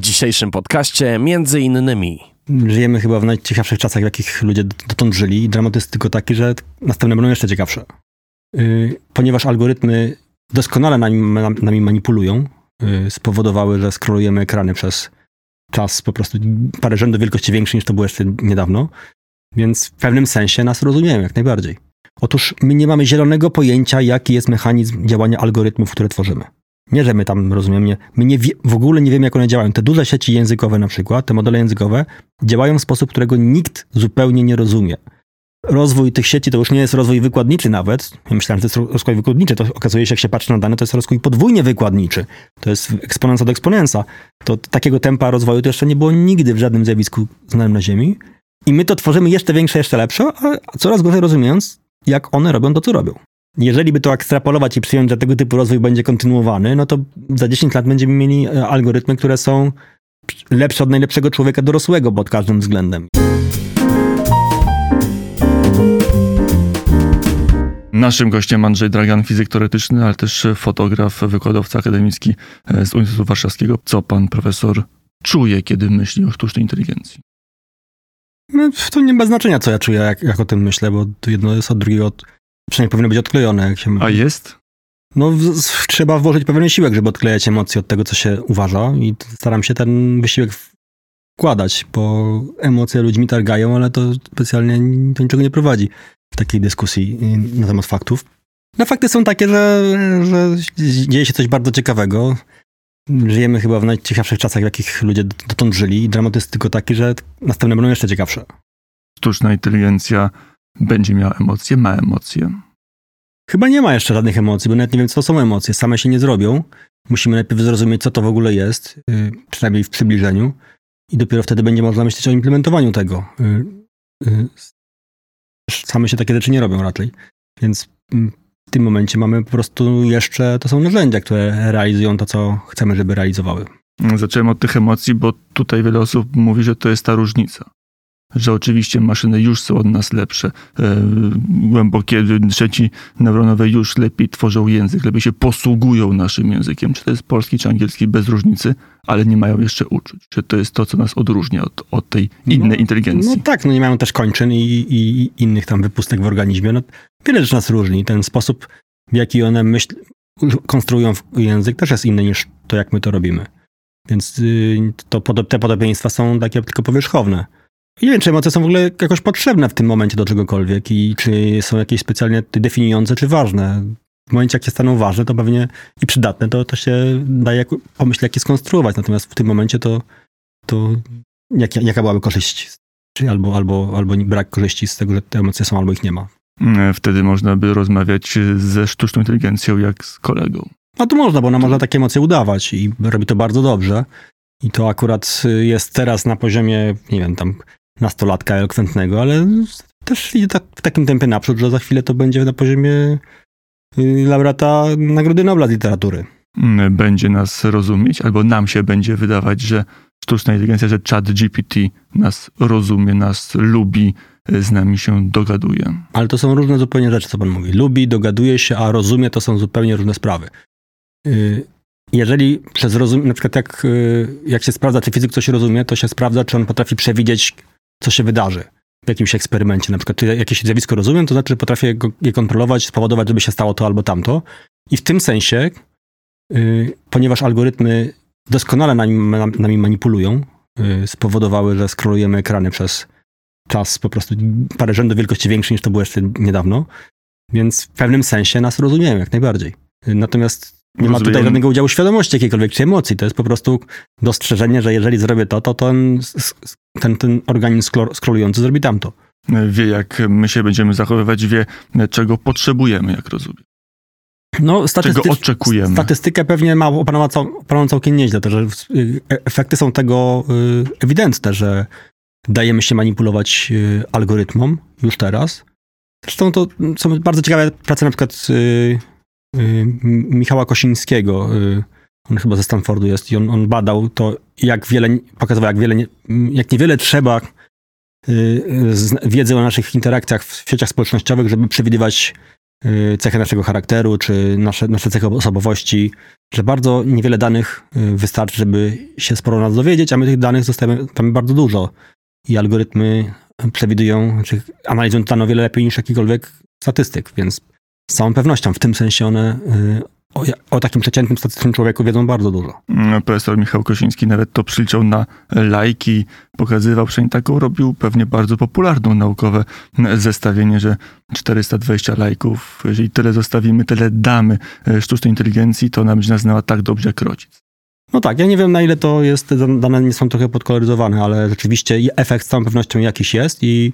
W dzisiejszym podcaście między innymi Żyjemy chyba w najciekawszych czasach, w jakich ludzie dotąd żyli. Dramat jest tylko taki, że następne będą jeszcze ciekawsze. Yy, ponieważ algorytmy doskonale nami, nami manipulują, yy, spowodowały, że skrolujemy ekrany przez czas po prostu parę rzędów wielkości większy niż to było jeszcze niedawno. Więc w pewnym sensie nas rozumieją jak najbardziej. Otóż my nie mamy zielonego pojęcia, jaki jest mechanizm działania algorytmów, które tworzymy. Nie, że my tam rozumiemy, my nie wie, w ogóle nie wiemy, jak one działają. Te duże sieci językowe na przykład, te modele językowe, działają w sposób, którego nikt zupełnie nie rozumie. Rozwój tych sieci to już nie jest rozwój wykładniczy nawet. Ja myślałem, że to jest rozwój wykładniczy. To okazuje się, jak się patrzy na dane, to jest rozwój podwójnie wykładniczy. To jest eksponencja do eksponensa. To takiego tempa rozwoju to jeszcze nie było nigdy w żadnym zjawisku znanym na Ziemi. I my to tworzymy jeszcze większe, jeszcze lepsze, a coraz gorzej rozumiejąc, jak one robią to, co robią. Jeżeli by to ekstrapolować i przyjąć, że tego typu rozwój będzie kontynuowany, no to za 10 lat będziemy mieli e, algorytmy, które są lepsze od najlepszego człowieka dorosłego pod każdym względem. Naszym gościem Andrzej Dragan, fizyk teoretyczny, ale też fotograf, wykładowca akademicki e, z Uniwersytetu Warszawskiego. Co pan profesor czuje, kiedy myśli o sztucznej inteligencji? No, to nie ma znaczenia, co ja czuję, jak, jak o tym myślę, bo to jedno jest od drugiego, od, przynajmniej powinno być odklejone. Jak się... A jest? No, w, trzeba włożyć pewien wysiłek, żeby odklejać emocje od tego, co się uważa i staram się ten wysiłek wkładać, bo emocje ludźmi targają, ale to specjalnie do niczego nie prowadzi w takiej dyskusji na temat faktów. No fakty są takie, że, że dzieje się coś bardzo ciekawego. Żyjemy chyba w najciekawszych czasach, w jakich ludzie dotąd żyli i dramat jest tylko taki, że następne będą jeszcze ciekawsze. Sztuczna inteligencja będzie miała emocje, ma emocje. Chyba nie ma jeszcze żadnych emocji, bo nawet nie wiem, co są emocje. Same się nie zrobią. Musimy najpierw zrozumieć, co to w ogóle jest, yy, przynajmniej w przybliżeniu, i dopiero wtedy będzie można myśleć o implementowaniu tego. Yy, yy, same się takie rzeczy nie robią raczej. Więc mm, w tym momencie mamy po prostu jeszcze, to są narzędzia, które realizują to, co chcemy, żeby realizowały. Zacząłem od tych emocji, bo tutaj wiele osób mówi, że to jest ta różnica że oczywiście maszyny już są od nas lepsze. E, głębokie trzeci neuronowe już lepiej tworzą język, lepiej się posługują naszym językiem, czy to jest polski, czy angielski, bez różnicy, ale nie mają jeszcze uczuć. Że to jest to, co nas odróżnia od, od tej innej no, inteligencji. No tak, no nie mają też kończyn i, i, innych tam wypustek w organizmie. No, wiele rzeczy nas różni. Ten sposób, w jaki one myśl, konstruują język, też jest inny niż to, jak my to robimy. Więc y, to, te podobieństwa są takie tylko powierzchowne. Nie wiem, czy emocje są w ogóle jakoś potrzebne w tym momencie do czegokolwiek i czy są jakieś specjalnie definiujące, czy ważne. W momencie, jak się staną ważne, to pewnie i przydatne, to, to się daje pomyśleć, jak je skonstruować. Natomiast w tym momencie to, to jak, jaka byłaby korzyść? Czy albo, albo, albo brak korzyści z tego, że te emocje są, albo ich nie ma. Mm, wtedy można by rozmawiać ze sztuczną inteligencją jak z kolegą. No to można, bo ona może takie emocje udawać i robi to bardzo dobrze. I to akurat jest teraz na poziomie, nie wiem, tam nastolatka elokwentnego, ale też idzie tak, w takim tempie naprzód, że za chwilę to będzie na poziomie y, laureata Nagrody Nobla z literatury. Mm, będzie nas rozumieć, albo nam się będzie wydawać, że sztuczna inteligencja, że chat GPT nas rozumie, nas lubi, y, z nami się dogaduje. Ale to są różne zupełnie rzeczy, co pan mówi. Lubi, dogaduje się, a rozumie to są zupełnie różne sprawy. Y, jeżeli przez rozum, na przykład jak, jak się sprawdza, czy fizyk coś rozumie, to się sprawdza, czy on potrafi przewidzieć co się wydarzy w jakimś eksperymencie. Na przykład, czy jakieś zjawisko rozumiem, to znaczy, potrafię je kontrolować, spowodować, żeby się stało to albo tamto. I w tym sensie, yy, ponieważ algorytmy doskonale nami, nami manipulują, yy, spowodowały, że skrolujemy ekrany przez czas po prostu parę rzędów wielkości większy niż to było jeszcze niedawno, więc w pewnym sensie nas rozumieją jak najbardziej. Natomiast nie ma tutaj żadnego udziału świadomości jakiejkolwiek czy emocji. To jest po prostu dostrzeżenie, że jeżeli zrobię to, to ten, ten, ten organizm skrolujący zrobi tamto. Wie, jak my się będziemy zachowywać, wie, czego potrzebujemy, jak rozumiem. No, czego oczekujemy. Statystykę pewnie ma opanował całkiem nieźle, to, że y, efekty są tego y, ewidentne, że dajemy się manipulować y, algorytmom już teraz. Zresztą to są bardzo ciekawe prace na przykład Michała Kosińskiego. Y, on chyba ze Stanfordu jest i on, on badał to, jak wiele, pokazywał, jak wiele, jak niewiele trzeba y, wiedzy o naszych interakcjach w sieciach społecznościowych, żeby przewidywać y, cechy naszego charakteru, czy nasze, nasze cechy osobowości, że bardzo niewiele danych y, wystarczy, żeby się sporo nas dowiedzieć, a my tych danych zostawiamy tam bardzo dużo. I algorytmy przewidują, czy analizują to o wiele lepiej niż jakikolwiek statystyk, więc z całą pewnością w tym sensie one y, o, o takim przeciętnym statystycznym człowieku wiedzą bardzo dużo. Mm, Profesor Michał Kosiński nawet to przeliczał na lajki, pokazywał, przynajmniej taką robił pewnie bardzo popularną naukowe zestawienie, że 420 lajków, jeżeli tyle zostawimy, tyle damy e, sztucznej inteligencji, to ona będzie nas znała tak dobrze jak rodzic. No tak, ja nie wiem na ile to jest, dane nie są trochę podkoloryzowane, ale rzeczywiście efekt z całą pewnością jakiś jest i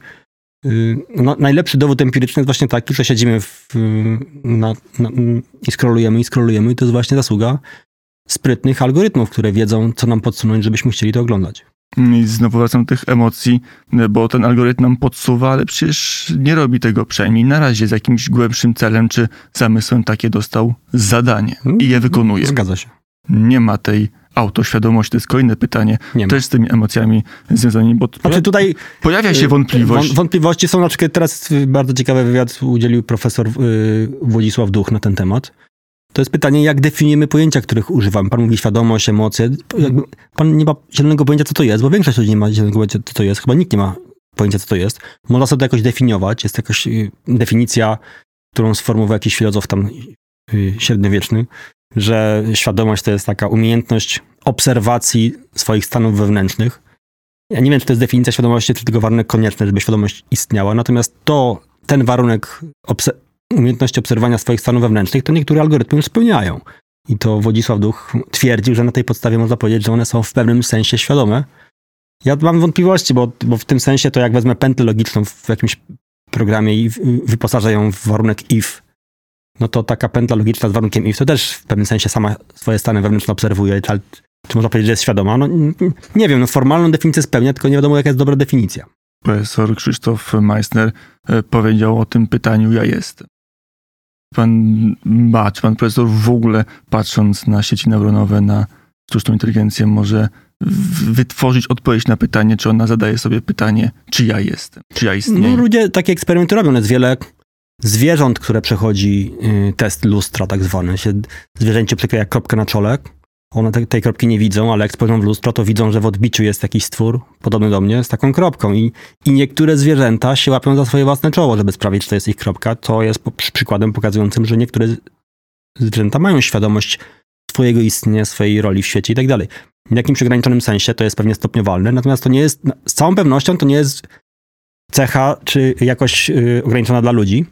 no, najlepszy dowód empiryczny jest właśnie taki, że siedzimy w, na, na, i scrollujemy i scrollujemy i to jest właśnie zasługa sprytnych algorytmów, które wiedzą, co nam podsunąć, żebyśmy chcieli to oglądać. I znowu wracam do tych emocji, bo ten algorytm nam podsuwa, ale przecież nie robi tego przynajmniej na razie z jakimś głębszym celem czy zamysłem takie dostał zadanie i je wykonuje. Zgadza się. Nie ma tej autoświadomości. To jest kolejne pytanie, Nie też z tymi emocjami związanymi, bo Znaczy tutaj pojawia się y, wątpliwość. wąt- Wątpliwości są na przykład teraz bardzo ciekawy wywiad udzielił profesor y, Władysław Duch na ten temat. To jest pytanie, jak definiujemy pojęcia, których używamy. Pan mówi świadomość, emocje. Jakby pan nie ma zielonego pojęcia, co to jest, bo większość ludzi nie ma zielonego pojęcia, co to jest. Chyba nikt nie ma pojęcia, co to jest. Można sobie to jakoś definiować. Jest jakaś y, definicja, którą sformułował jakiś filozof tam średniowieczny, że świadomość to jest taka umiejętność obserwacji swoich stanów wewnętrznych. Ja nie wiem, czy to jest definicja świadomości, czy tylko warunek konieczny, żeby świadomość istniała. Natomiast to, ten warunek obse- umiejętności obserwowania swoich stanów wewnętrznych, to niektóre algorytmy już spełniają. I to Władysław Duch twierdził, że na tej podstawie można powiedzieć, że one są w pewnym sensie świadome. Ja mam wątpliwości, bo, bo w tym sensie to jak wezmę pętlę logiczną w jakimś programie i wyposażę ją w warunek if, no to taka pętla logiczna z warunkiem if to też w pewnym sensie sama swoje stany wewnętrzne obserwuje. Czy, czy można powiedzieć, że jest świadoma? No nie wiem, no formalną definicję spełnia, tylko nie wiadomo jaka jest dobra definicja. Profesor Krzysztof Meissner e, powiedział o tym pytaniu ja jestem. Pan ma, czy pan profesor w ogóle patrząc na sieci neuronowe, na sztuczną inteligencję może wytworzyć odpowiedź na pytanie, czy ona zadaje sobie pytanie, czy ja jestem, czy ja No, istnieję. ludzie takie eksperymenty robią. Jest wiele zwierząt, które przechodzi y, test lustra tak zwany. Się zwierzęcie przykleja kropkę na czole. One te, tej kropki nie widzą, ale jak spojrzą w lustro, to widzą, że w odbiciu jest jakiś stwór podobny do mnie z taką kropką. I, I niektóre zwierzęta się łapią za swoje własne czoło, żeby sprawdzić, czy to jest ich kropka. To jest po, przy- przykładem pokazującym, że niektóre zwierzęta mają świadomość swojego istnienia, swojej roli w świecie i tak dalej. W jakimś ograniczonym sensie to jest pewnie stopniowalne, natomiast to nie jest, z całą pewnością to nie jest cecha czy jakoś y, ograniczona dla ludzi.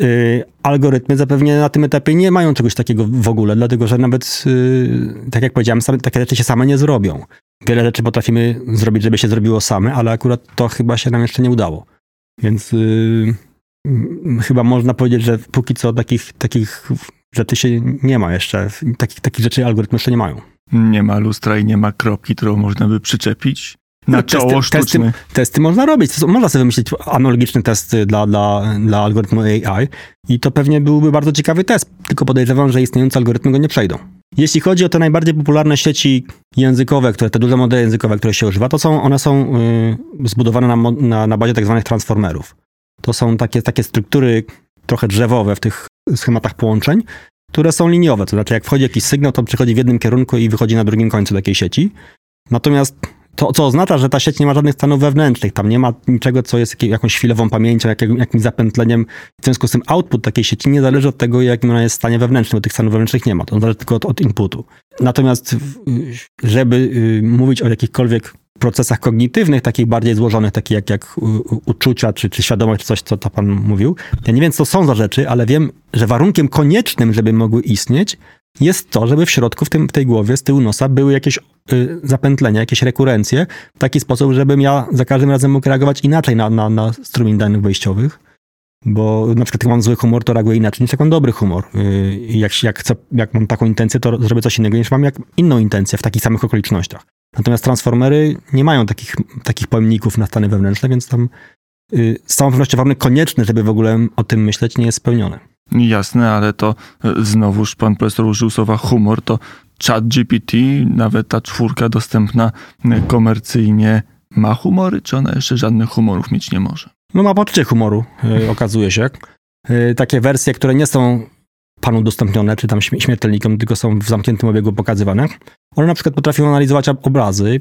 Y, algorytmy zapewne na tym etapie nie mają czegoś takiego w ogóle, dlatego że nawet, y, tak jak powiedziałem, same, takie rzeczy się same nie zrobią. Wiele rzeczy potrafimy zrobić, żeby się zrobiło same, ale akurat to chyba się nam jeszcze nie udało. Więc y, chyba można powiedzieć, że póki co takich, takich rzeczy się nie ma jeszcze. Takich, takich rzeczy algorytmy jeszcze nie mają. Nie ma lustra i nie ma kropki, którą można by przyczepić na No, testy- czoło testy- sztuczne. Testy można robić. Można sobie wymyślić analogiczne testy dla, dla, dla algorytmu AI i to pewnie byłby bardzo ciekawy test, tylko podejrzewam, że istniejące algorytmy go nie przejdą. Jeśli chodzi o te najbardziej popularne sieci językowe, które, te duże modele językowe, które się używa, to są, one są y, zbudowane na, na, na bazie tak zwanych transformerów. To są takie, takie struktury trochę drzewowe w tych schematach połączeń, które są liniowe. To znaczy, jak wchodzi jakiś sygnał, to przychodzi w jednym kierunku i wychodzi na drugim końcu takiej sieci. Natomiast to, co oznacza, że ta sieć nie ma żadnych stanów wewnętrznych, tam nie ma niczego, co jest jakąś chwilową pamięcią, jakim, jakimś zapętleniem. W związku z tym output takiej sieci nie zależy od tego, jakim ona jest w stanie wewnętrznym, bo tych stanów wewnętrznych nie ma. To zależy tylko od, od inputu. Natomiast, żeby y, mówić o jakichkolwiek procesach kognitywnych, takich bardziej złożonych, takich jak, jak uczucia, czy, czy świadomość, czy coś, co to pan mówił, ja nie wiem, co są za rzeczy, ale wiem, że warunkiem koniecznym, żeby mogły istnieć, jest to, żeby w środku, w, tym, w tej głowie, z tyłu nosa były jakieś y, zapętlenia, jakieś rekurencje, w taki sposób, żebym ja za każdym razem mógł reagować inaczej na, na, na strumień danych wejściowych. Bo na przykład jak mam zły humor, to reaguję inaczej niż jak mam dobry humor. Y, Jak, jak, chcę, jak mam taką intencję, to zrobię coś innego niż mam jak inną intencję w takich samych okolicznościach. Natomiast transformery nie mają takich, takich pojemników na stany wewnętrzne, więc tam y, z całą pewnością warunek konieczny, żeby w ogóle o tym myśleć, nie jest spełniony. Jasne, ale to e, znowuż pan profesor użył słowa humor, to chat GPT, nawet ta czwórka dostępna e, komercyjnie ma humory, czy ona jeszcze żadnych humorów mieć nie może? No ma poczucie humoru, y, okazuje się. takie wersje, które nie są panu udostępnione, czy tam śmie- śmiertelnikom, tylko są w zamkniętym obiegu pokazywane. One na przykład potrafią analizować ob- obrazy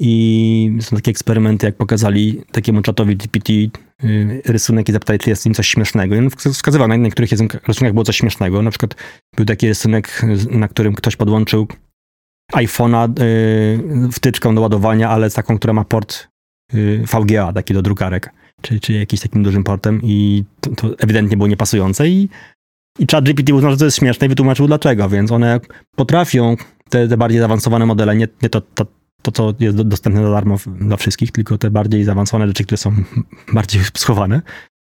i są takie eksperymenty, jak pokazali takiemu czatowi GPT y, rysunek i zapytali, czy jest w nim coś śmiesznego. I on wsk- wskazywał, na niektórych rysunkach było coś śmiesznego. Na przykład był taki rysunek, na którym ktoś podłączył iPhone'a y, wtyczką do ładowania, ale taką, która ma port y, VGA, taki do drukarek, czy, czy jakimś takim dużym portem i to, to ewidentnie było niepasujące i, i chat GPT uznał, że to jest śmieszne i wytłumaczył dlaczego, więc one potrafią te, te bardziej zaawansowane modele, nie, nie to, to, to, co jest do- dostępne za darmo dla wszystkich, tylko te bardziej zaawansowane rzeczy, które są bardziej schowane,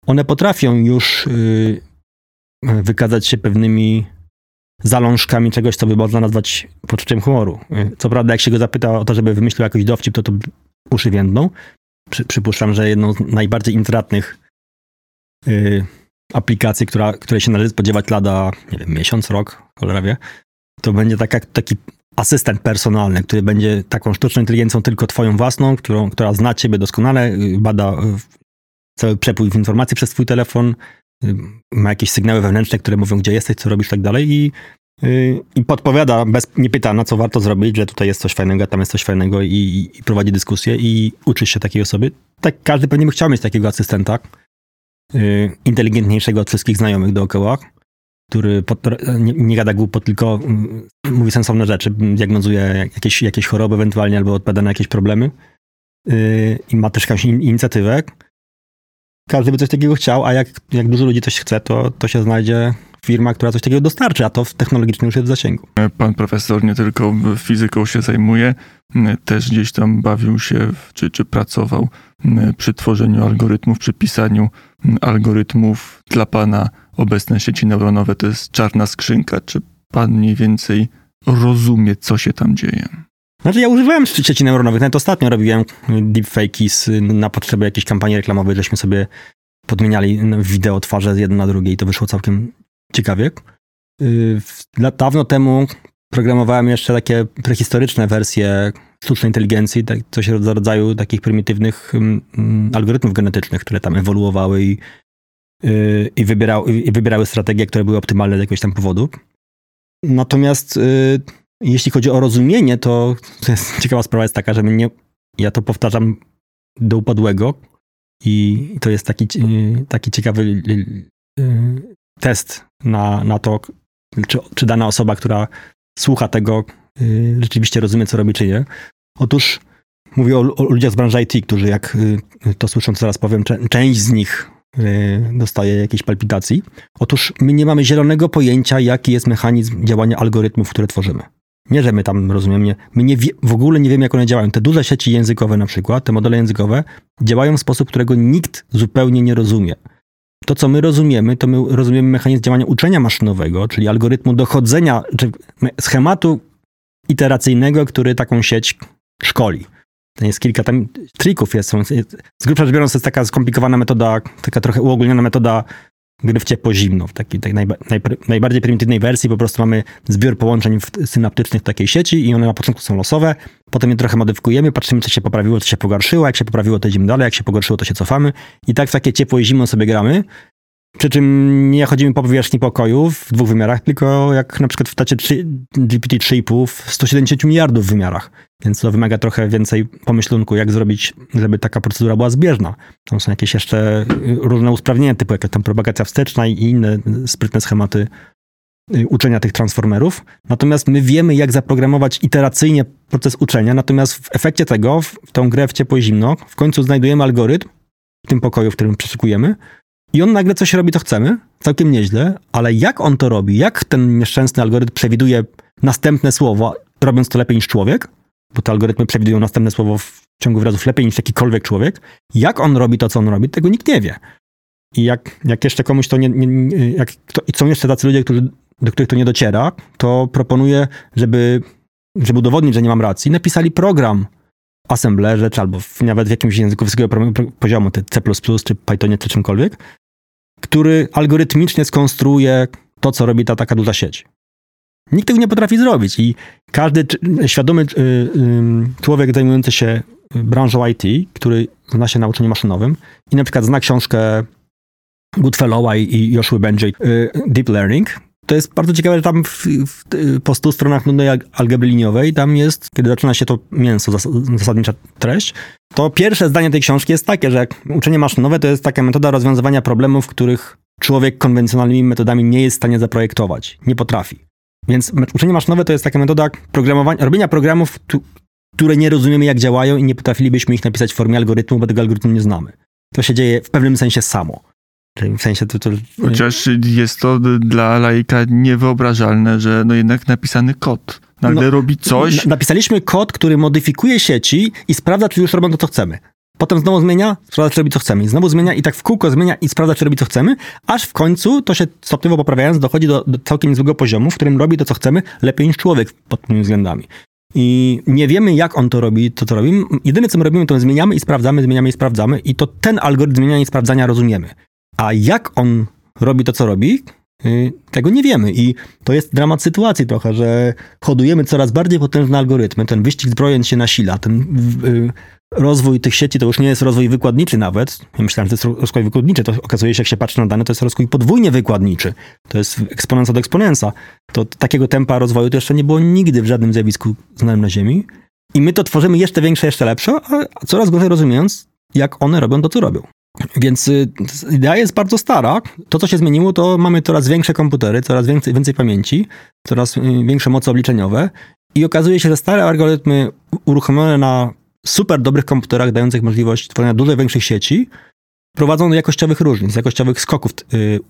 one potrafią już y, wykazać się pewnymi zalążkami czegoś, co by można nazwać poczuciem humoru. Y, Co prawda, jak się go zapyta o to, żeby wymyślił jakiś dowcip, to to uszy więdną. Przy, przypuszczam, że jedną z najbardziej intratnych y, aplikacji, która, której się należy spodziewać lada, nie wiem, miesiąc, rok, cholera wie, to będzie taka, taki asystent personalny, który będzie taką sztuczną inteligencją tylko twoją własną, którą, która zna ciebie doskonale, y, bada y, cały przepływ informacji przez twój telefon, y, ma jakieś sygnały wewnętrzne, które mówią, gdzie jesteś, co robisz, tak dalej i, i podpowiada, bez, nie pyta, na co warto zrobić, że tutaj jest coś fajnego, a tam jest coś fajnego i, i, prowadzi dyskusję i uczy się takiej osoby. Tak każdy pewnie by chciał mieć takiego asystenta, inteligentniejszego od wszystkich znajomych dookoła, który pod, nie, nie gada głupot, tylko mm, mówi sensowne rzeczy, diagnozuje jakieś, jakieś choroby ewentualnie albo odpowiada na jakieś problemy yy, i ma też jakąś in, inicjatywę. Każdy by coś takiego chciał, a jak, jak dużo ludzi coś chce, to, to się znajdzie firma, która coś takiego dostarczy, a to technologicznie już jest w zasięgu. Pan profesor nie tylko fizyką się zajmuje, też gdzieś tam bawił się, czy, czy pracował przy tworzeniu algorytmów, przy pisaniu algorytmów. Dla pana obecne sieci neuronowe to jest czarna skrzynka. Czy pan mniej więcej rozumie, co się tam dzieje? Znaczy ja używałem sieci neuronowych, nawet ostatnio robiłem deepfake'i na potrzeby jakiejś kampanii reklamowej, żeśmy sobie podmieniali wideo twarze z jedno na drugie i to wyszło całkiem ciekawie. W- lat- Dawno temu programowałem jeszcze takie prehistoryczne wersje sztucznej inteligencji, tak, coś z rodzaju takich prymitywnych mm, mm, algorytmów genetycznych, które tam ewoluowały i, yy, i, wybierały, i wybierały strategie, które były optymalne z jakiegoś tam powodu. Natomiast yy, jeśli chodzi o rozumienie, to, to jest, ciekawa sprawa jest taka, że my nie, ja to powtarzam do upadłego i to jest taki, ci- taki ciekawy y, y, test na, na to, czy, czy dana osoba, która słucha tego, y, rzeczywiście rozumie, co robi, czy nie. Otóż mówię o, o ludziach z branży IT, którzy jak y, to słyszą, zaraz powiem, część z nich y, dostaje jakiejś palpitacji. Otóż my nie mamy zielonego pojęcia, jaki jest mechanizm działania algorytmów, które tworzymy. Nie, że my tam rozumiemy, nie. my nie wie, w ogóle nie wiemy, jak one działają. Te duże sieci językowe na przykład, te modele językowe, działają w sposób, którego nikt zupełnie nie rozumie. To, co my rozumiemy, to my rozumiemy mechanizm działania uczenia maszynowego, czyli algorytmu dochodzenia, czy schematu iteracyjnego, który taką sieć szkoli. Jest kilka tam trików. Jest, z grubsza rzecz biorąc, to jest taka skomplikowana metoda, taka trochę uogólniona metoda gry w ciepło-zimno, w takiej tak najba, najpr- najbardziej prymitywnej wersji. Po prostu mamy zbiór połączeń synaptycznych w takiej sieci i one na początku są losowe, potem je trochę modyfikujemy, patrzymy, co się poprawiło, co się pogorszyło, jak się poprawiło, to idziemy dalej, jak się pogorszyło, to się cofamy i tak w takie ciepło i zimno sobie gramy. Przy czym nie chodzimy po powierzchni pokoju w dwóch wymiarach, tylko jak na przykład w tacie 3, GPT 3,5 w 170 miliardów wymiarach. Więc to wymaga trochę więcej pomyślunku, jak zrobić, żeby taka procedura była zbieżna. Tam są jakieś jeszcze y, różne usprawnienia, typu jakaś tam propagacja wsteczna i inne sprytne schematy y, uczenia tych transformerów. Natomiast my wiemy, jak zaprogramować iteracyjnie proces uczenia, natomiast w efekcie tego, w tą grę w ciepło i zimno, w końcu znajdujemy algorytm w tym pokoju, w którym przeszukujemy i on nagle coś robi, to chcemy, całkiem nieźle, ale jak on to robi, jak ten nieszczęsny algorytm przewiduje następne słowo, robiąc to lepiej niż człowiek, bo te algorytmy przewidują następne słowo w ciągu wyrazów lepiej niż jakikolwiek człowiek, jak on robi to, co on robi, tego nikt nie wie. I jak, jak jeszcze komuś to nie, nie jak to, i są jeszcze tacy ludzie, którzy, do których to nie dociera, to proponuję, żeby, żeby udowodnić, że nie mam racji, napisali program w Assemblerze, czy albo w, nawet w jakimś języku wysokiego poziomu, ty C++, czy Pythonie, czy czymkolwiek, który algorytmicznie skonstruuje to, co robi ta taka duża sieć. Nikt tego nie potrafi zrobić i każdy świadomy y, y, człowiek zajmujący się branżą IT, który zna się na uczeniu maszynowym i na przykład zna książkę Goodfellowa i, i Joshua Benji y, Deep Learning. To jest bardzo ciekawe, że tam w, w, po 100 stronach nudnej al- algebry liniowej, tam jest, kiedy zaczyna się to mięso, zas- zasadnicza treść, to pierwsze zdanie tej książki jest takie, że jak uczenie maszynowe to jest taka metoda rozwiązywania problemów, których człowiek konwencjonalnymi metodami nie jest w stanie zaprojektować, nie potrafi. Więc uczenie maszynowe to jest taka metoda programowania, robienia programów, tu- które nie rozumiemy jak działają i nie potrafilibyśmy ich napisać w formie algorytmu, bo tego algorytmu nie znamy. To się dzieje w pewnym sensie samo. W sensie to, to Chociaż jest to dla laika niewyobrażalne, że no jednak napisany kod nagle No, robi coś. Na- Napisaliśmy kod, który modyfikuje sieci i sprawdza, czy już robią to, co chcemy. Potem znowu zmienia, sprawdza, czy robi, co chcemy. I znowu zmienia i tak w kółko zmienia i sprawdza, czy robi, co chcemy, aż w końcu to się stopniowo poprawiając dochodzi do, do całkiem niezłego poziomu, w którym robi to, co chcemy, lepiej niż człowiek pod tymi względami. I nie wiemy, jak on to robi, to co robi. Jedyne, co my robimy, to zmieniamy i sprawdzamy, zmieniamy i sprawdzamy i to ten algorytm zmieniania i sprawdzania rozumiemy. A jak on robi to, co robi, y, tego nie wiemy. I to jest dramat sytuacji trochę, że hodujemy coraz bardziej potężne algorytmy. Ten wyścig zbrojeń się nasila. Ten y, rozwój tych sieci to już nie jest rozwój wykładniczy nawet. Ja myślałem, że to jest ro- rozwój wykładniczy. To okazuje się, jak się patrzy na dane, to jest rozwój podwójnie wykładniczy. To jest eksponencja do eksponensa. To takiego tempa rozwoju to jeszcze nie było nigdy w żadnym zjawisku znanym na Ziemi. I my to tworzymy jeszcze większe, jeszcze lepsze, a coraz gorzej rozumiejąc, jak one robią to, co robią. Więc y, idea jest bardzo stara. To, co się zmieniło, to mamy coraz większe komputery, coraz więcej, więcej pamięci, coraz y, większe moce obliczeniowe i okazuje się, że stare algorytmy uruchomione na super dobrych komputerach, dających możliwość tworzenia dużo większych sieci, prowadzą do jakościowych różnic, jakościowych skoków y, y,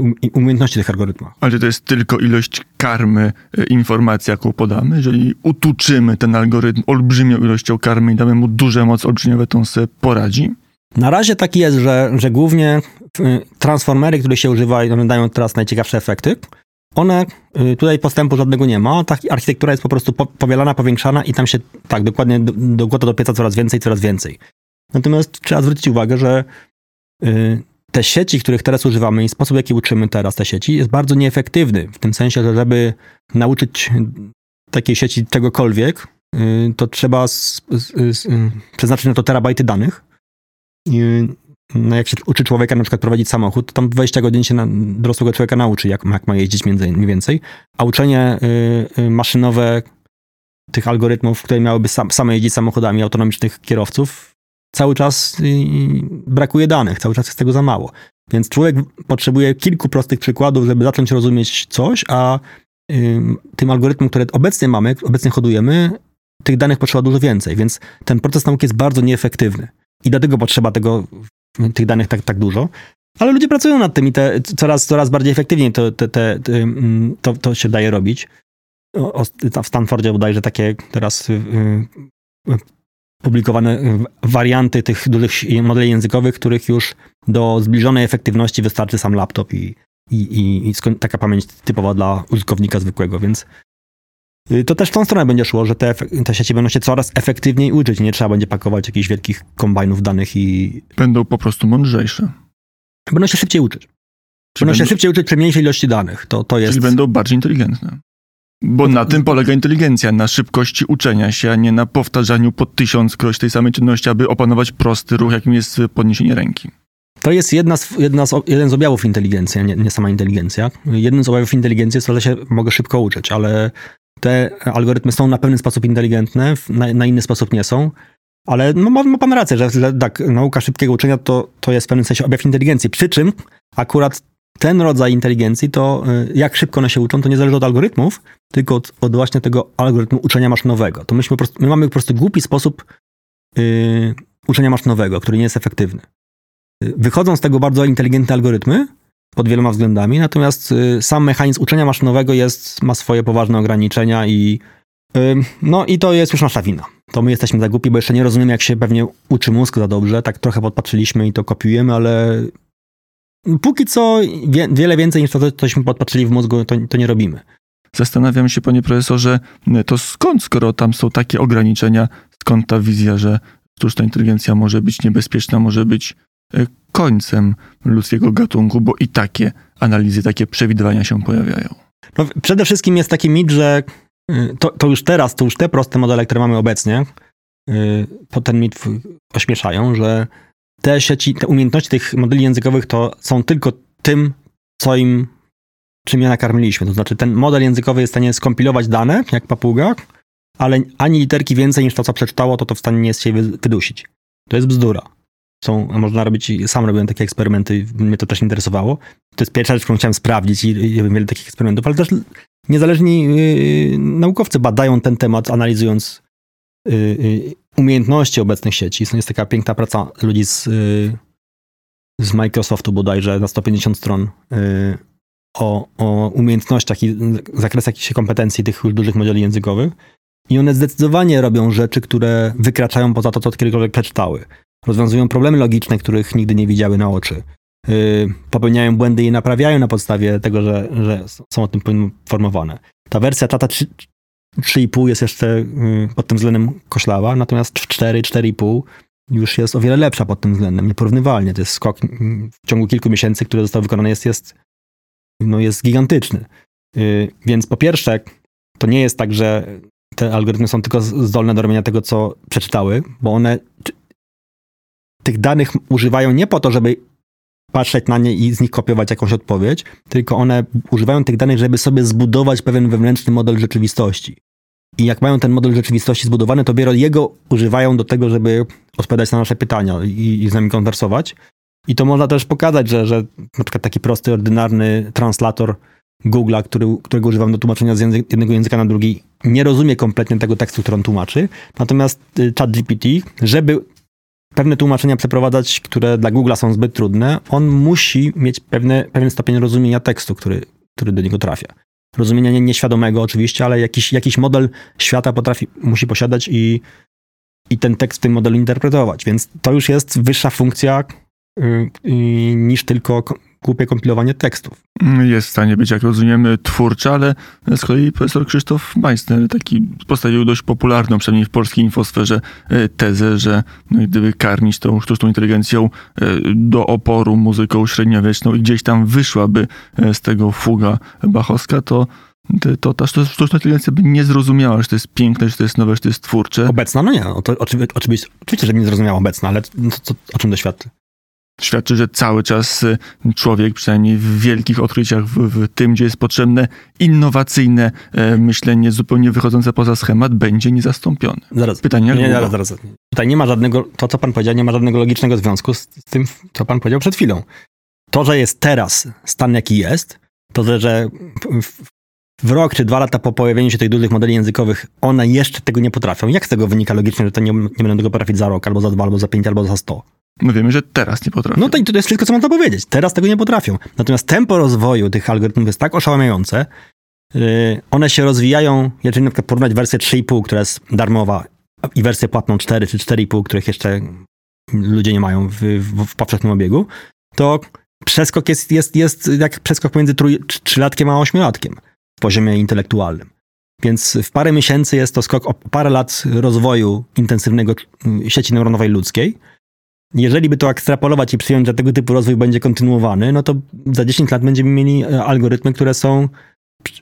um- umiejętności tych algorytmów. Ale to jest tylko ilość karmy, informacji, jaką podamy. Jeżeli utuczymy ten algorytm olbrzymią ilością karmy i damy mu duże moce olbrzymiowe, to on sobie poradzi. Na razie tak jest, że, że głównie y, transformery, które się używa i one dają teraz najciekawsze efekty, one, y, tutaj postępu żadnego nie ma, ta architektura jest po prostu po, powielana, powiększana i tam się tak dokładnie do, dokłada do pieca coraz więcej, coraz więcej. Natomiast trzeba zwrócić uwagę, że y, te sieci, których teraz używamy i sposób, jaki uczymy teraz te sieci jest bardzo nieefektywny, w tym sensie, że żeby nauczyć takiej sieci czegokolwiek, to trzeba przeznaczyć na to terabajty danych, no jak się uczy człowieka na przykład prowadzić samochód, to tam 20 godzin się na, dorosłego człowieka nauczy, jak, jak ma jeździć między, mniej więcej. A uczenie y, y, maszynowe tych algorytmów, które miałyby sam, same jeździć samochodami autonomicznych kierowców, cały czas y, brakuje danych, cały czas jest tego za mało. Więc człowiek potrzebuje kilku prostych przykładów, żeby zacząć rozumieć coś, a y, tym algorytmom, które obecnie mamy, obecnie hodujemy, tych danych potrzeba dużo więcej, więc ten proces nauki jest bardzo nieefektywny. I dlatego potrzeba tego, tych danych tak, tak dużo. Ale ludzie pracują nad tym i te, coraz, coraz bardziej efektywnie to, te, te, mm, to, to się daje robić. O, w Stanfordzie bodajże takie teraz y, y, publikowane y, warianty tych dużych modeli językowych, których już do zbliżonej efektywności wystarczy sam laptop i, i, i, i taka pamięć typowa dla użytkownika zwykłego, więc to też w tą stronę będzie szło, że te, te sieci będą się coraz efektywniej uczyć. Nie trzeba będzie pakować jakichś wielkich kombajnów danych i Będą po prostu mądrzejsze. będą się szybciej uczyć. Czyli Będą się będą, szybciej uczyć przy mniejszej ilości danych. To, to jest... czyli będą bardziej inteligentne. Bo na tym polega inteligencja, na szybkości uczenia się, a nie na powtarzaniu po tysiąckroć tej samej czynności, aby opanować prosty ruch, jakim jest podniesienie ręki. To jest jedna z, jedna z, jeden z objawów inteligencji, a nie, nie sama inteligencja. Jednym z objawów inteligencji jest to, że się mogę szybko uczyć, ale te algorytmy są na pewien sposób inteligentne, na, na inny sposób nie są. Ale no, ma, ma pan rację, że, tak, nauka szybkiego uczenia to, to jest w pewnym sensie objaw inteligencji. Przy czym akurat ten rodzaj inteligencji, to y, jak szybko one się uczą, to nie zależy od algorytmów, tylko od, od właśnie tego algorytmu uczenia maszynowego. To myśmy prostu, my mamy po prostu głupi sposób y, uczenia maszynowego, który nie jest efektywny. Y, Wychodzą z tego bardzo inteligentne algorytmy pod wieloma względami, natomiast y, sam mechanizm uczenia maszynowego jest, ma swoje poważne ograniczenia i y, no i to jest już nasza wina. To my jesteśmy za głupi, bo jeszcze nie rozumiemy, jak się pewnie uczy mózg za dobrze. Tak trochę podpatrzyliśmy i to kopiujemy, ale póki co wie, wiele więcej niż to, co- cośmy podpatrzyli w mózgu, to, to nie robimy. Zastanawiam się, panie profesorze, to skąd, skoro tam są takie ograniczenia, skąd ta wizja, że sztuczna inteligencja może być niebezpieczna, może być końcem ludzkiego gatunku, bo i takie analizy, takie przewidywania się pojawiają. No, przede wszystkim jest taki mit, że y, to, to już teraz, to już te proste modele, które mamy obecnie, y, to ten mit ośmieszają, że te sieci, te umiejętności tych modeli językowych to są tylko tym, co im, czym je nakarmiliśmy. To znaczy ten model językowy jest w stanie skompilować dane, jak papuga, ale ani literki więcej niż to, co przeczytało, to to w stanie nie jest się wy- wydusić. To jest bzdura. Są, można robić, sam robiłem takie eksperymenty, mnie to też interesowało. To jest pierwsza rzecz, którą chciałem sprawdzić i, robiłem wiele takich eksperymentów, ale też niezależni yy, naukowcy badają ten temat, analizując yy, umiejętności obecnych sieci. Jest taka piękna praca ludzi z, yy, z Microsoftu bodajże na 150 stron yy, o, o umiejętnościach i zakresach jakichś kompetencji tych dużych modeli językowych. I one zdecydowanie robią rzeczy, które wykraczają poza to, co kiedykolwiek przeczytały. Rozwiązują problemy logiczne, których nigdy nie widziały na oczy. Yy, popełniają błędy i naprawiają na podstawie tego, że, że są o tym poinformowane. Ta wersja Tata 3,5 jest jeszcze yy, pod tym względem koślawa, natomiast 4, 4,5 już jest o wiele lepsza pod tym względem, nieporównywalnie. To jest skok yy, w ciągu kilku miesięcy, który został wykonany, jest, jest, no jest gigantyczny. Więc po pierwsze, to nie jest tak, że te algorytmy są tylko zdolne do robienia tego, co przeczytały, bo one tych danych używają nie po to, żeby patrzeć na nie i z nich kopiować jakąś odpowiedź, tylko one używają tych danych, żeby sobie zbudować pewien wewnętrzny model rzeczywistości. I jak mają ten model rzeczywistości zbudowany, to dopiero jego używają do tego, żeby odpowiadać na nasze pytania i, i z nami konwersować. I to można też pokazać, że, że na przykład taki prosty, ordynarny translator Google'a, który, którego używam do tłumaczenia z język, jednego języka na drugi, nie rozumie kompletnie tego tekstu, który on tłumaczy. Natomiast y, ChatGPT, żeby pewne tłumaczenia przeprowadzać, które dla Google'a są zbyt trudne, on musi mieć pewne, pewien stopień rozumienia tekstu, który, który do niego trafia. Rozumienia nie, nieświadomego oczywiście, ale jakiś, jakiś model świata potrafi, musi posiadać i, i ten tekst w tym modelu interpretować. Więc to już jest wyższa funkcja yy, yy, niż tylko głupie kompilowanie tekstów. Jest w stanie być, jak rozumiemy, twórczy, ale z kolei profesor Krzysztof Meissner taki postawił dość popularną, przynajmniej w polskiej infosferze, e, tezę, że no, gdyby karmić tą sztuczną inteligencją e, do oporu muzyką średniowieczną i gdzieś tam wyszłaby e, z tego fuga bachowska, to to ta sztuczna inteligencja by nie zrozumiała, że to jest piękne, że to jest nowe, że to jest twórcze. Obecna? No nie, no to oczywiście, oczywiście, oczywiście że nie zrozumiała obecna, ale to, to, o czym doświadczy? świadczy, że cały czas y, człowiek, przynajmniej w wielkich odkryciach, w, w tym, gdzie jest potrzebne innowacyjne e, myślenie, zupełnie wychodzące poza schemat, będzie niezastąpiony. Zaraz. Pytanie nie, zaraz, zaraz. Tutaj nie ma żadnego, to co pan powiedział, nie ma żadnego logicznego związku z tym, co pan powiedział przed chwilą. To, że jest teraz stan jaki jest, to, że w, w rok czy dwa lata po pojawieniu się tych dużych modeli językowych one jeszcze tego nie potrafią. Jak z tego wynika logicznie, że to nie, nie będą tego potrafić za rok, albo za dwa, albo za pięć, albo za sto? My wiemy, że teraz nie potrafią. No to, to jest wszystko, co można powiedzieć. Teraz tego nie potrafią. Natomiast tempo rozwoju tych algorytmów jest tak oszałamiające, yy, one się rozwijają, jeżeli na przykład porównać wersję 3,5, która jest darmowa, i wersję płatną 4 czy 4,5, których jeszcze ludzie nie mają w, w, w powszechnym obiegu, to przeskok jest, jest, jest jak przeskok pomiędzy trzylatkiem a ośmiolatkiem w poziomie intelektualnym. Więc w parę miesięcy jest to skok o parę lat rozwoju intensywnego sieci neuronowej ludzkiej, jeżeli by to ekstrapolować i przyjąć, że tego typu rozwój będzie kontynuowany, no to za 10 lat będziemy mieli e, algorytmy, które są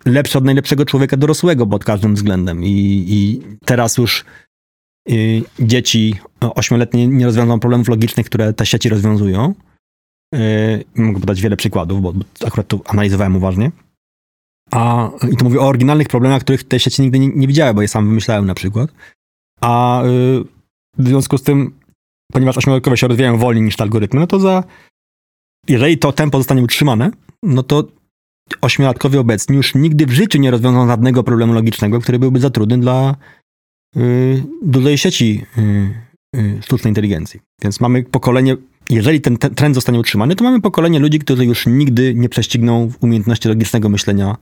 lepsze od najlepszego człowieka dorosłego pod każdym względem. I, i teraz już y, dzieci ośmioletnie nie rozwiążą problemów logicznych, które te sieci rozwiązują. Y, mogę podać wiele przykładów, bo, akurat tu analizowałem uważnie. A, I to mówię o oryginalnych problemach, których te sieci nigdy nie, nie widziały, bo je sam wymyślałem na przykład. A y, w związku z tym ponieważ ośmiolatkowe się rozwijają wolniej niż te algorytmy, no to za, jeżeli to tempo zostanie utrzymane, no to ośmiolatkowie obecni już nigdy w życiu nie rozwiążą żadnego problemu logicznego, który byłby za trudny dla y, dużej sieci y, y, sztucznej inteligencji. Więc mamy pokolenie, jeżeli ten trend zostanie utrzymany, to mamy pokolenie ludzi, którzy już nigdy nie prześcigną umiejętności logicznego myślenia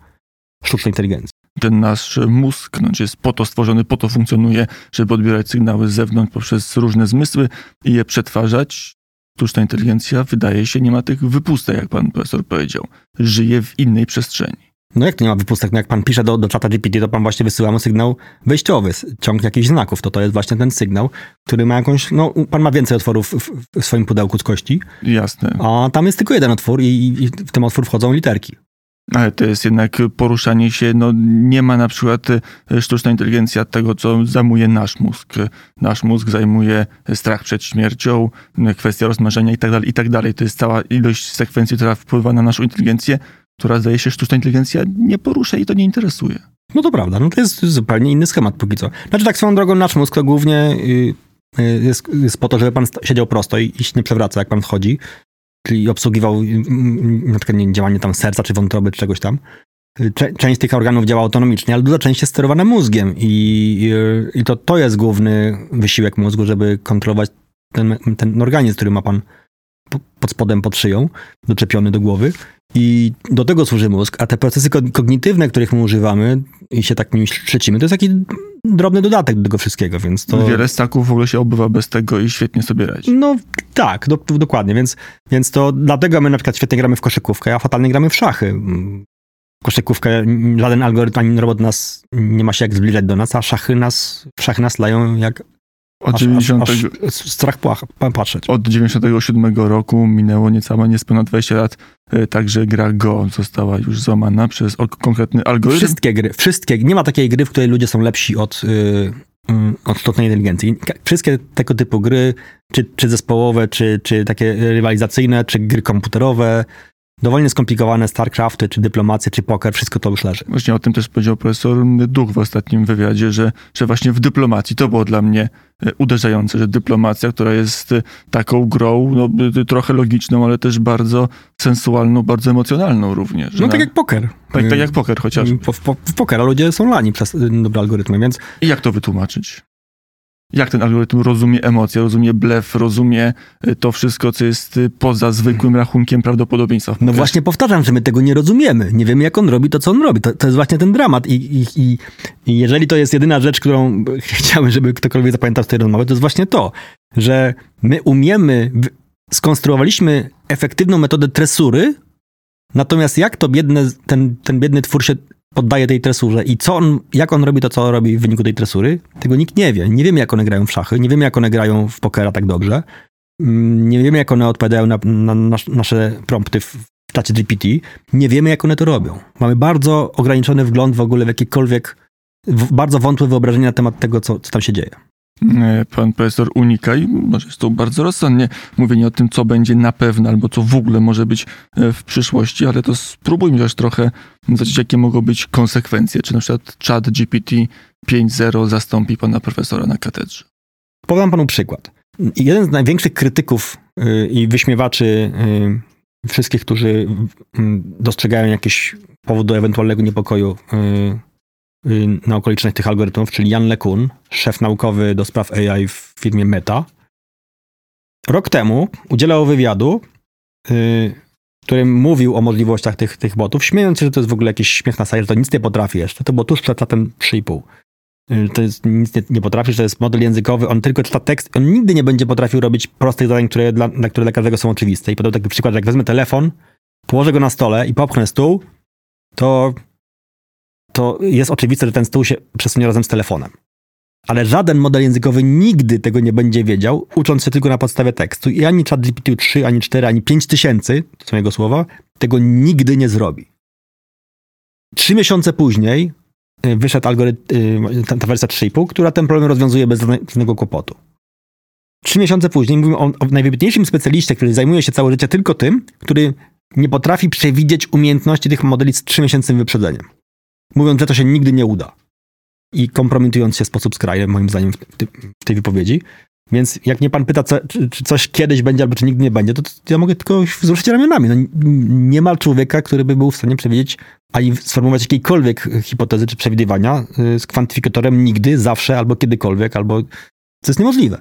sztucznej inteligencji ten nasz mózg no, jest po to stworzony, po to funkcjonuje, żeby odbierać sygnały z zewnątrz poprzez różne zmysły i je przetwarzać. Sztuczna inteligencja, wydaje się, nie ma tych wypustek, jak pan profesor powiedział. Żyje w innej przestrzeni. No jak to nie ma wypustek? No jak pan pisze do, do czata GPT, to pan właśnie wysyła mu sygnał wejściowy, ciąg jakichś znaków. To to jest właśnie ten sygnał, który ma jakąś, no pan ma więcej otworów w, w swoim pudełku z kości. Jasne. A tam jest tylko jeden otwór i, i w ten otwór wchodzą literki. Ale to jest jednak poruszanie się, no nie ma na przykład e, sztuczna inteligencja tego, co zajmuje nasz mózg. Nasz mózg zajmuje strach przed śmiercią, kwestia rozmnażenia i tak dalej, i tak. To jest cała ilość sekwencji, która wpływa na naszą inteligencję, która zdaje się sztuczna inteligencja nie porusza i to nie interesuje. No to prawda, no to jest zupełnie inny schemat póki co. Znaczy tak swoją drogą nasz mózg to głównie y, y, jest, jest po to, żeby pan siedział prosto i, i się nie przewraca, jak pan wchodzi, czyli obsługiwał y, y, na przykład działanie tam serca, czy wątroby, czy czegoś tam. Część tych organów działa autonomicznie, ale duża część jest sterowana mózgiem i, i to, to jest główny wysiłek mózgu, żeby kontrolować ten, ten organizm, który ma pan pod spodem, pod szyją, doczepiony do głowy. I do tego służy mózg, a te procesy ko- kognitywne, których my używamy i się tak nimi szczycimy, to jest taki drobny dodatek do tego wszystkiego, więc to... Wiele staków w ogóle się obywa bez tego i świetnie sobie radzi. No tak, do, dokładnie, więc, więc to dlatego my na przykład świetnie gramy w koszykówkę, a fatalnie gramy w szachy. Koszykówkę, żaden algorytm ani robot nas nie ma się jak zbliżać do nas, a szachy nas, szachy nas lają jak Od, aż, 90, aż, aż strach patrzeć. od 97 roku minęło niecałe, niespełna 20 lat, e, także gra Go została już złamana przez konkretny algorytm. Wszystkie gry, wszystkie, nie ma takiej gry, w której ludzie są lepsi od, y, y, od sztucznej inteligencji. Wszystkie tego typu gry, czy, czy zespołowe, czy, czy takie rywalizacyjne, czy gry komputerowe, dowolnie skomplikowane StarCrafty, czy dyplomacje, czy poker, wszystko to już leży. Właśnie o tym też powiedział profesor Duch w ostatnim wywiadzie, że, że właśnie w dyplomacji to było dla mnie e, uderzające, że dyplomacja, która jest e, taką grą, no, y, trochę logiczną, ale też bardzo sensualną, bardzo emocjonalną również. No na- tak jak poker. tak, tak jak poker chociaż. Po, w, w pokera ludzie są lani przez y, dobre algorytmy, więc I jak to wytłumaczyć? Jak ten algorytm rozumie emocje, rozumie blef, rozumie y, to wszystko, co jest y, poza zwykłym rachunkiem prawdopodobieństwa. No właśnie powtarzam, że my tego nie rozumiemy. Nie wiemy, jak on robi to, co on robi. To, to jest właśnie ten dramat. I, i, i, I jeżeli to jest jedyna rzecz, którą chciałbym, żeby ktokolwiek zapamiętał z tej rozmowy, to jest właśnie to, że my umiemy, skonstruowaliśmy efektywną metodę tresury, natomiast jak to biedne, ten, ten biedny twór się poddaje tej tresurze i co on, jak on robi to, co robi w wyniku tej tresury, tego nikt nie wie. Nie wiemy, jak one grają w szachy, nie wiemy, jak one grają w pokera tak dobrze. Mm, Nie wiemy, jak one odpowiadają na, na nasz, nasze prompty w w czacie GPT. Nie wiemy, jak one to robią. Mamy bardzo ograniczony wgląd w ogóle w jakiekolwiek, w, bardzo wątłe wyobrażenie na temat tego, co, co tam się dzieje. E, Pan profesor unika i może jest to bardzo rozsądnie mówienie o tym, co będzie na pewno, albo co w ogóle może być e, w przyszłości, ale to spróbujmy też trochę zobaczyć, jakie mogą być konsekwencje. Czy na przykład chat GPT 5.0 zastąpi pana profesora na katedrze? Podam panu przykład. Jeden z największych krytyków y, i wyśmiewaczy y, wszystkich, którzy y, dostrzegają jakiś powód do ewentualnego niepokoju y, na okoliczność tych algorytmów, czyli Jan LeCun, szef naukowy do spraw AI w firmie Meta, rok temu udzielał wywiadu, y, w którym mówił o możliwościach tych, tych botów, śmiejąc się, że to jest w ogóle jakiś śmiech na sali, że to nic nie potrafi jeszcze. To było tuż przed czatem 3,5. Y, To jest, nic nie, nie potrafi, że to jest model językowy, on tylko czyta tekst, on nigdy nie będzie potrafił robić prostych zadań, które dla, dla, które dla każdego są oczywiste. I podał taki przykład, jak wezmę telefon, położę go na stole i popchnę stół, to, to jest oczywiste, że ten stół się przesunie razem z telefonem. Ale żaden model językowy nigdy tego nie będzie wiedział, ucząc się tylko na podstawie tekstu. I ani ChatGPT 3, ani 4, ani 5000, to są jego słowa, tego nigdy nie zrobi. Trzy miesiące później y, wyszedł algorytm, y, ta, wersja 3,5, która ten problem rozwiązuje bez żadne- żadnego kłopotu. Trzy miesiące później mówimy o, najwybitniejszym specjaliście, który zajmuje się całe życie tylko tym, który nie potrafi przewidzieć umiejętności tych modeli z trzymiesięcznym wyprzedzeniem. Mówiąc, że to się nigdy nie uda. I kompromitując się w sposób skrajny, moim zdaniem, w, ty, w tej wypowiedzi. Więc jak mnie pan pyta, co, czy, czy coś kiedyś będzie, albo czy nigdy nie będzie, to, to ja mogę tylko wzruszyć ramionami. No, n- nie ma człowieka, który by był w stanie przewidzieć, ani sformułować jakiejkolwiek hipotezy czy przewidywania y, z kwantyfikatorem nigdy, zawsze, albo kiedykolwiek, albo co jest niemożliwe.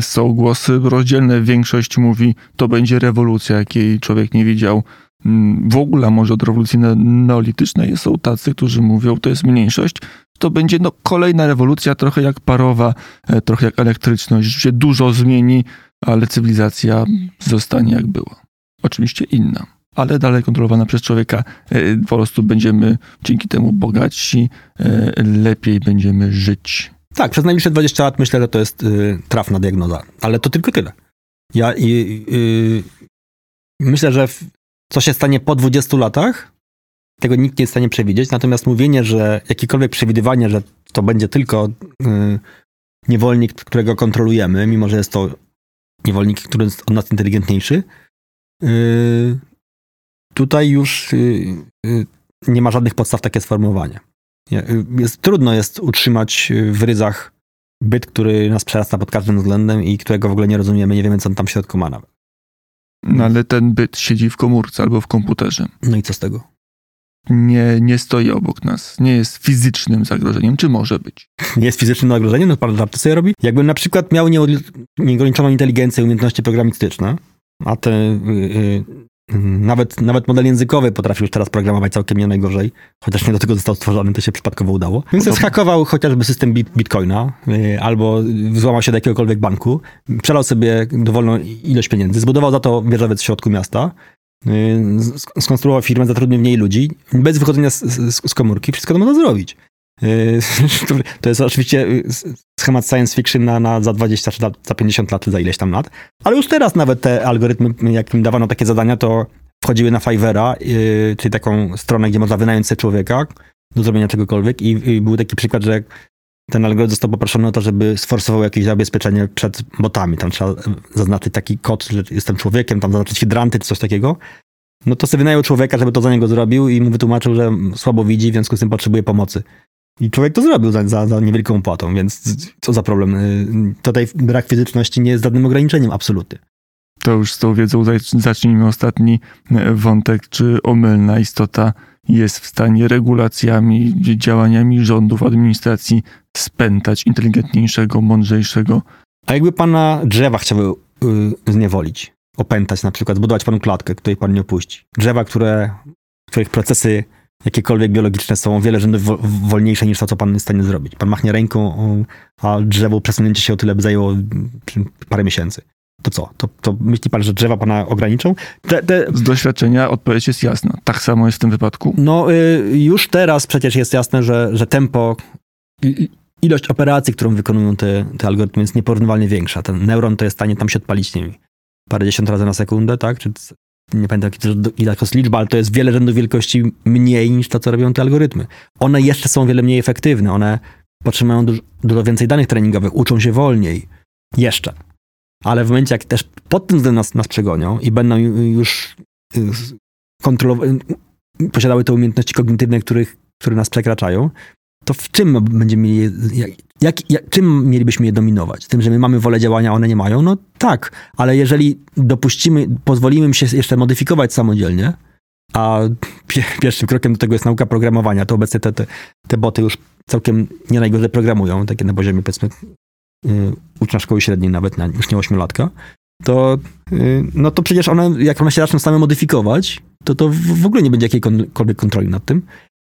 Są głosy rozdzielne. Większość mówi, to będzie rewolucja, jakiej człowiek nie widział w ogóle, może od rewolucji ne- neolitycznej. Są tacy, którzy mówią, to jest mniejszość, to będzie no, kolejna rewolucja, trochę jak parowa, e, trochę jak elektryczność, że się dużo zmieni, ale cywilizacja zostanie jak była. Oczywiście inna, ale dalej kontrolowana przez człowieka. E, Po prostu będziemy dzięki temu bogatsi, e, lepiej będziemy żyć. Tak, przez najbliższe 20 lat myślę, że to jest y, trafna diagnoza, ale to tylko tyle. Ja y, y, myślę, że w, co się stanie po 20 latach, tego nikt nie jest w stanie przewidzieć, natomiast mówienie, że jakiekolwiek przewidywanie, że to będzie tylko y, niewolnik, którego kontrolujemy, mimo że jest to niewolnik, który jest od nas inteligentniejszy, y, tutaj już y, y, nie ma żadnych podstaw takie sformułowanie. Nie, y, Jest, trudno jest utrzymać y, w ryzach byt, który nas przerasta pod każdym względem i którego w ogóle nie rozumiemy, nie wiemy, co on tam w środku ma nawet. No ale ten byt siedzi w komórce albo w komputerze. No i co z tego? Nie, nie stoi obok nas. Nie jest fizycznym zagrożeniem. Czy może być? Nie jest fizycznym zagrożeniem, no pan żarty sobie robi. Jakby na przykład miał nieograniczoną inteligencję i umiejętności programistyczne, a te y, y, nawet, nawet model językowy potrafi już teraz programować całkiem nie najgorzej, chociaż nie do tego został stworzony, to się przypadkowo udało. Więc zhakował chociażby system bit, bitcoina y, albo złamał się do jakiegokolwiek banku, przelał sobie dowolną ilość pieniędzy, zbudował za to wieżowiec w środku miasta, y, sk- skonstruował firmę, zatrudnił mniej ludzi, bez wychodzenia z, z, z komórki, wszystko to można zrobić. Y, To jest oczywiście y, schemat science fiction na, na za 20 czy za- za 50 lat, za ileś tam lat. Ale już teraz nawet te algorytmy, jak im dawano takie zadania, to wchodziły na Fivera, yy, czyli taką stronę, gdzie można wynająć sobie człowieka do zrobienia czegokolwiek i, i był taki przykład, że ten algorytm został poproszony o to, żeby sforsował jakieś zabezpieczenie przed botami. Tam trzeba zaznaczyć taki kod, że jestem człowiekiem, tam zaznaczyć hydranty czy coś takiego. No to sobie wynajął człowieka, żeby to za niego zrobił i mu wytłumaczył, że słabo widzi, w związku z tym potrzebuje pomocy. I człowiek to zrobił za, za, za niewielką opłatą, więc co za problem. Y, Tutaj brak fizyczności nie jest żadnym ograniczeniem absolutnie. To już z tą wiedzą zacznijmy ostatni e, wątek. Czy omylna istota jest w stanie regulacjami, dzi- działaniami rządów, administracji spętać inteligentniejszego, mądrzejszego? A jakby pana drzewa chciały y, zniewolić, opętać na przykład, zbudować panu klatkę, której pan nie opuści. Drzewa, które, których procesy jakiekolwiek biologiczne są o wiele rzędów wo- wolniejsze niż to, co pan jest w stanie zrobić. Pan machnie ręką, a drzewo przesunięcie się o tyle by zajęło parę miesięcy. To co? To, to myśli pan, że drzewa pana ograniczą? Te, te, Z doświadczenia odpowiedź jest jasna. Tak samo jest w tym wypadku. No, y, już teraz przecież jest jasne, że, że tempo, i- ilość operacji, którą wykonują te, te algorytmy jest nieporównywalnie większa. Ten neuron to jest w stanie tam się odpalić, nie wiem, parędziesiąt razy na sekundę, tak? Czy, nie pamiętam, ile to jest liczba, ale to jest wiele rzędów wielkości mniej niż to, co robią te algorytmy. One jeszcze są wiele mniej efektywne, one potrzebują dużo, dużo więcej danych treningowych, uczą się wolniej. Jeszcze. Ale w momencie, jak też pod tym względem nas, nas przegonią i będą ju- już kontrolować, posiadały te umiejętności kognitywne, których, które nas przekraczają, to w czym będziemy mieli, jak, jak, czym mielibyśmy je dominować? Tym, że my mamy wolę działania, one nie mają? No tak, ale jeżeli dopuścimy, pozwolimy im się jeszcze modyfikować samodzielnie, a pie, pierwszym krokiem do tego jest nauka programowania, to obecnie te, te, te boty już całkiem nie najgorzej programują, takie na poziomie powiedzmy yy, ucznia szkoły średniej nawet, na, już nie ośmiolatka, to, yy, no to przecież one, jak one się zaczną same modyfikować, to to w ogóle nie będzie jakiejkolwiek kontroli nad tym.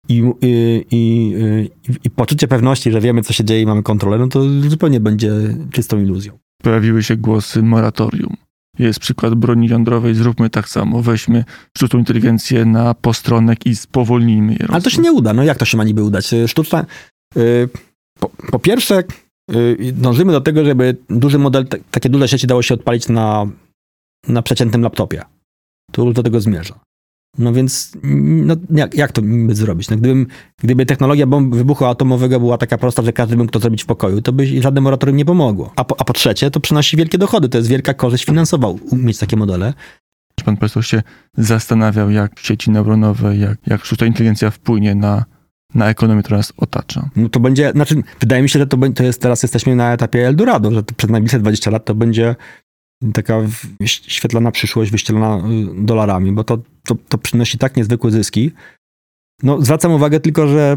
I, i, i, i, poczucie pewności, że wiemy, co się dzieje i mamy kontrolę, no to zupełnie będzie czystą iluzją. Pojawiły się głosy moratorium. Jest przykład broni jądrowej, zróbmy tak samo. Weźmy sztuczną inteligencję na postronek i spowolnijmy je. Ale to się nie uda. No jak to się ma niby udać? Sztuczna. y, Po, po pierwsze, y, dążymy do tego, żeby duży model, takie duże sieci dało się odpalić na, na przeciętnym laptopie. To już do tego zmierza. No więc no, jak, jak to niby zrobić? No, gdybym, gdyby technologia bomb wybuchu atomowego była taka prosta, że każdy mógł to zrobić w pokoju, to by żadne moratorium nie pomogło. A po, a po trzecie, to przynosi wielkie dochody. To jest wielka korzyść finansowa mieć takie modele. Pan profesor się zastanawiał, jak sieci neuronowe, jak, jak sztuczna inteligencja wpłynie na, na ekonomię, która nas otacza. No to będzie, znaczy, wydaje mi się, że to, to jest, teraz jesteśmy na etapie Eldorado, że to przez najbliższe 20 lat to będzie taka świetlana przyszłość wyścielona y, dolarami, bo to, to, to przynosi tak niezwykłe zyski. No, zwracam uwagę tylko, że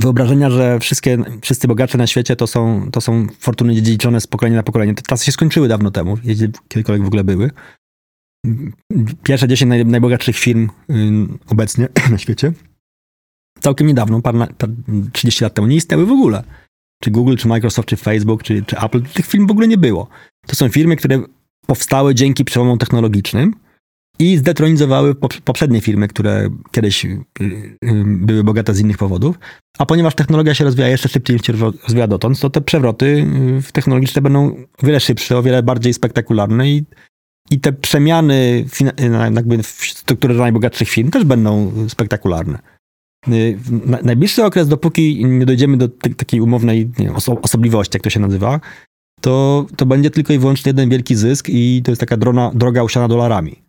wyobrażenia, że wszystkie, wszyscy bogacze na świecie to są, to są fortuny dziedziczone z pokolenia na pokolenie. Te czasy się skończyły dawno temu, jeśli kiedykolwiek w ogóle były. Pierwsze 10 naj, najbogatszych firm y, obecnie na świecie całkiem niedawno, par, par 30 lat temu, nie istniały w ogóle. Czy Google, czy Microsoft, czy Facebook, czy, czy Apple, tych firm w ogóle nie było. To są firmy, które powstały dzięki przełomom technologicznym i zdetronizowały pop- poprzednie firmy, które kiedyś y, y, były bogate z innych powodów. A ponieważ technologia się rozwija jeszcze szybciej niż się rozwija dotąd, to te przewroty y, technologiczne będą o wiele szybsze, o wiele bardziej spektakularne i, I te przemiany w strukturze najbogatszych firm też będą spektakularne. Y, na- Najbliższy okres, dopóki nie dojdziemy do takiej umownej wiem, oso- osobliwości, jak to się nazywa, to, to będzie tylko i wyłącznie jeden wielki zysk i to jest taka drona, droga usiana dolarami.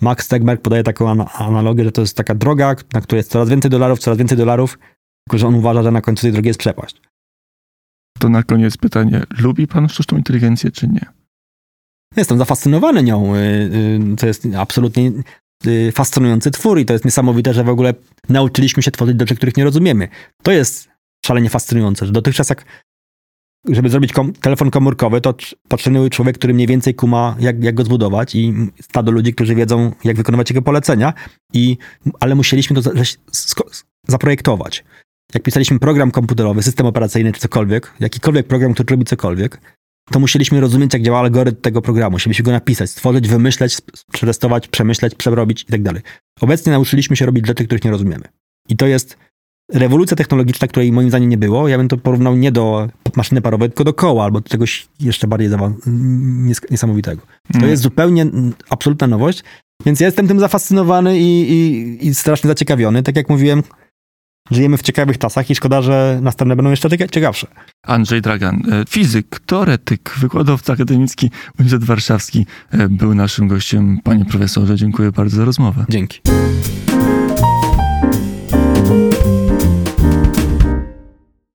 Max Tegmark podaje taką ana- analogię, że to jest taka droga, na której jest coraz więcej dolarów, coraz więcej dolarów, tylko że on uważa, że na końcu tej drogi jest przepaść. To na koniec pytanie. Lubi pan sztuczną inteligencję, czy nie? Jestem zafascynowany nią. y, y, To jest absolutnie y, fascynujący twór i to jest niesamowite, że w ogóle nauczyliśmy się tworzyć rzeczy, których nie rozumiemy. To jest szalenie fascynujące, że dotychczas jak żeby zrobić kom telefon komórkowy, to tr- potrzebny człowiek, który mniej więcej kuma, jak, jak go zbudować i stado ludzi, którzy wiedzą, jak wykonywać jego polecenia, i, ale musieliśmy to za, zaprojektować. Jak pisaliśmy program komputerowy, system operacyjny czy cokolwiek, jakikolwiek program, który robi cokolwiek, to musieliśmy rozumieć, jak działa algorytm tego programu. Musieliśmy go napisać, stworzyć, wymyśleć, przetestować, przemyśleć, przerobić i tak dalej. Obecnie nauczyliśmy się robić rzeczy, których nie rozumiemy. I to jest rewolucja technologiczna, której moim zdaniem nie było. Ja bym to porównał nie do maszyny parowej, tylko do koła albo do czegoś jeszcze bardziej niesamowitego. To Mm. jest zupełnie absolutna nowość, więc ja jestem tym zafascynowany i, i, i strasznie zaciekawiony. Tak jak mówiłem, żyjemy w ciekawych czasach i szkoda, że następne będą jeszcze cieka- ciekawsze. Andrzej Dragan, e, fizyk, teoretyk, wykładowca akademicki Uniwersytet Warszawski e, był naszym gościem. Panie profesorze, dziękuję bardzo za rozmowę. Dzięki.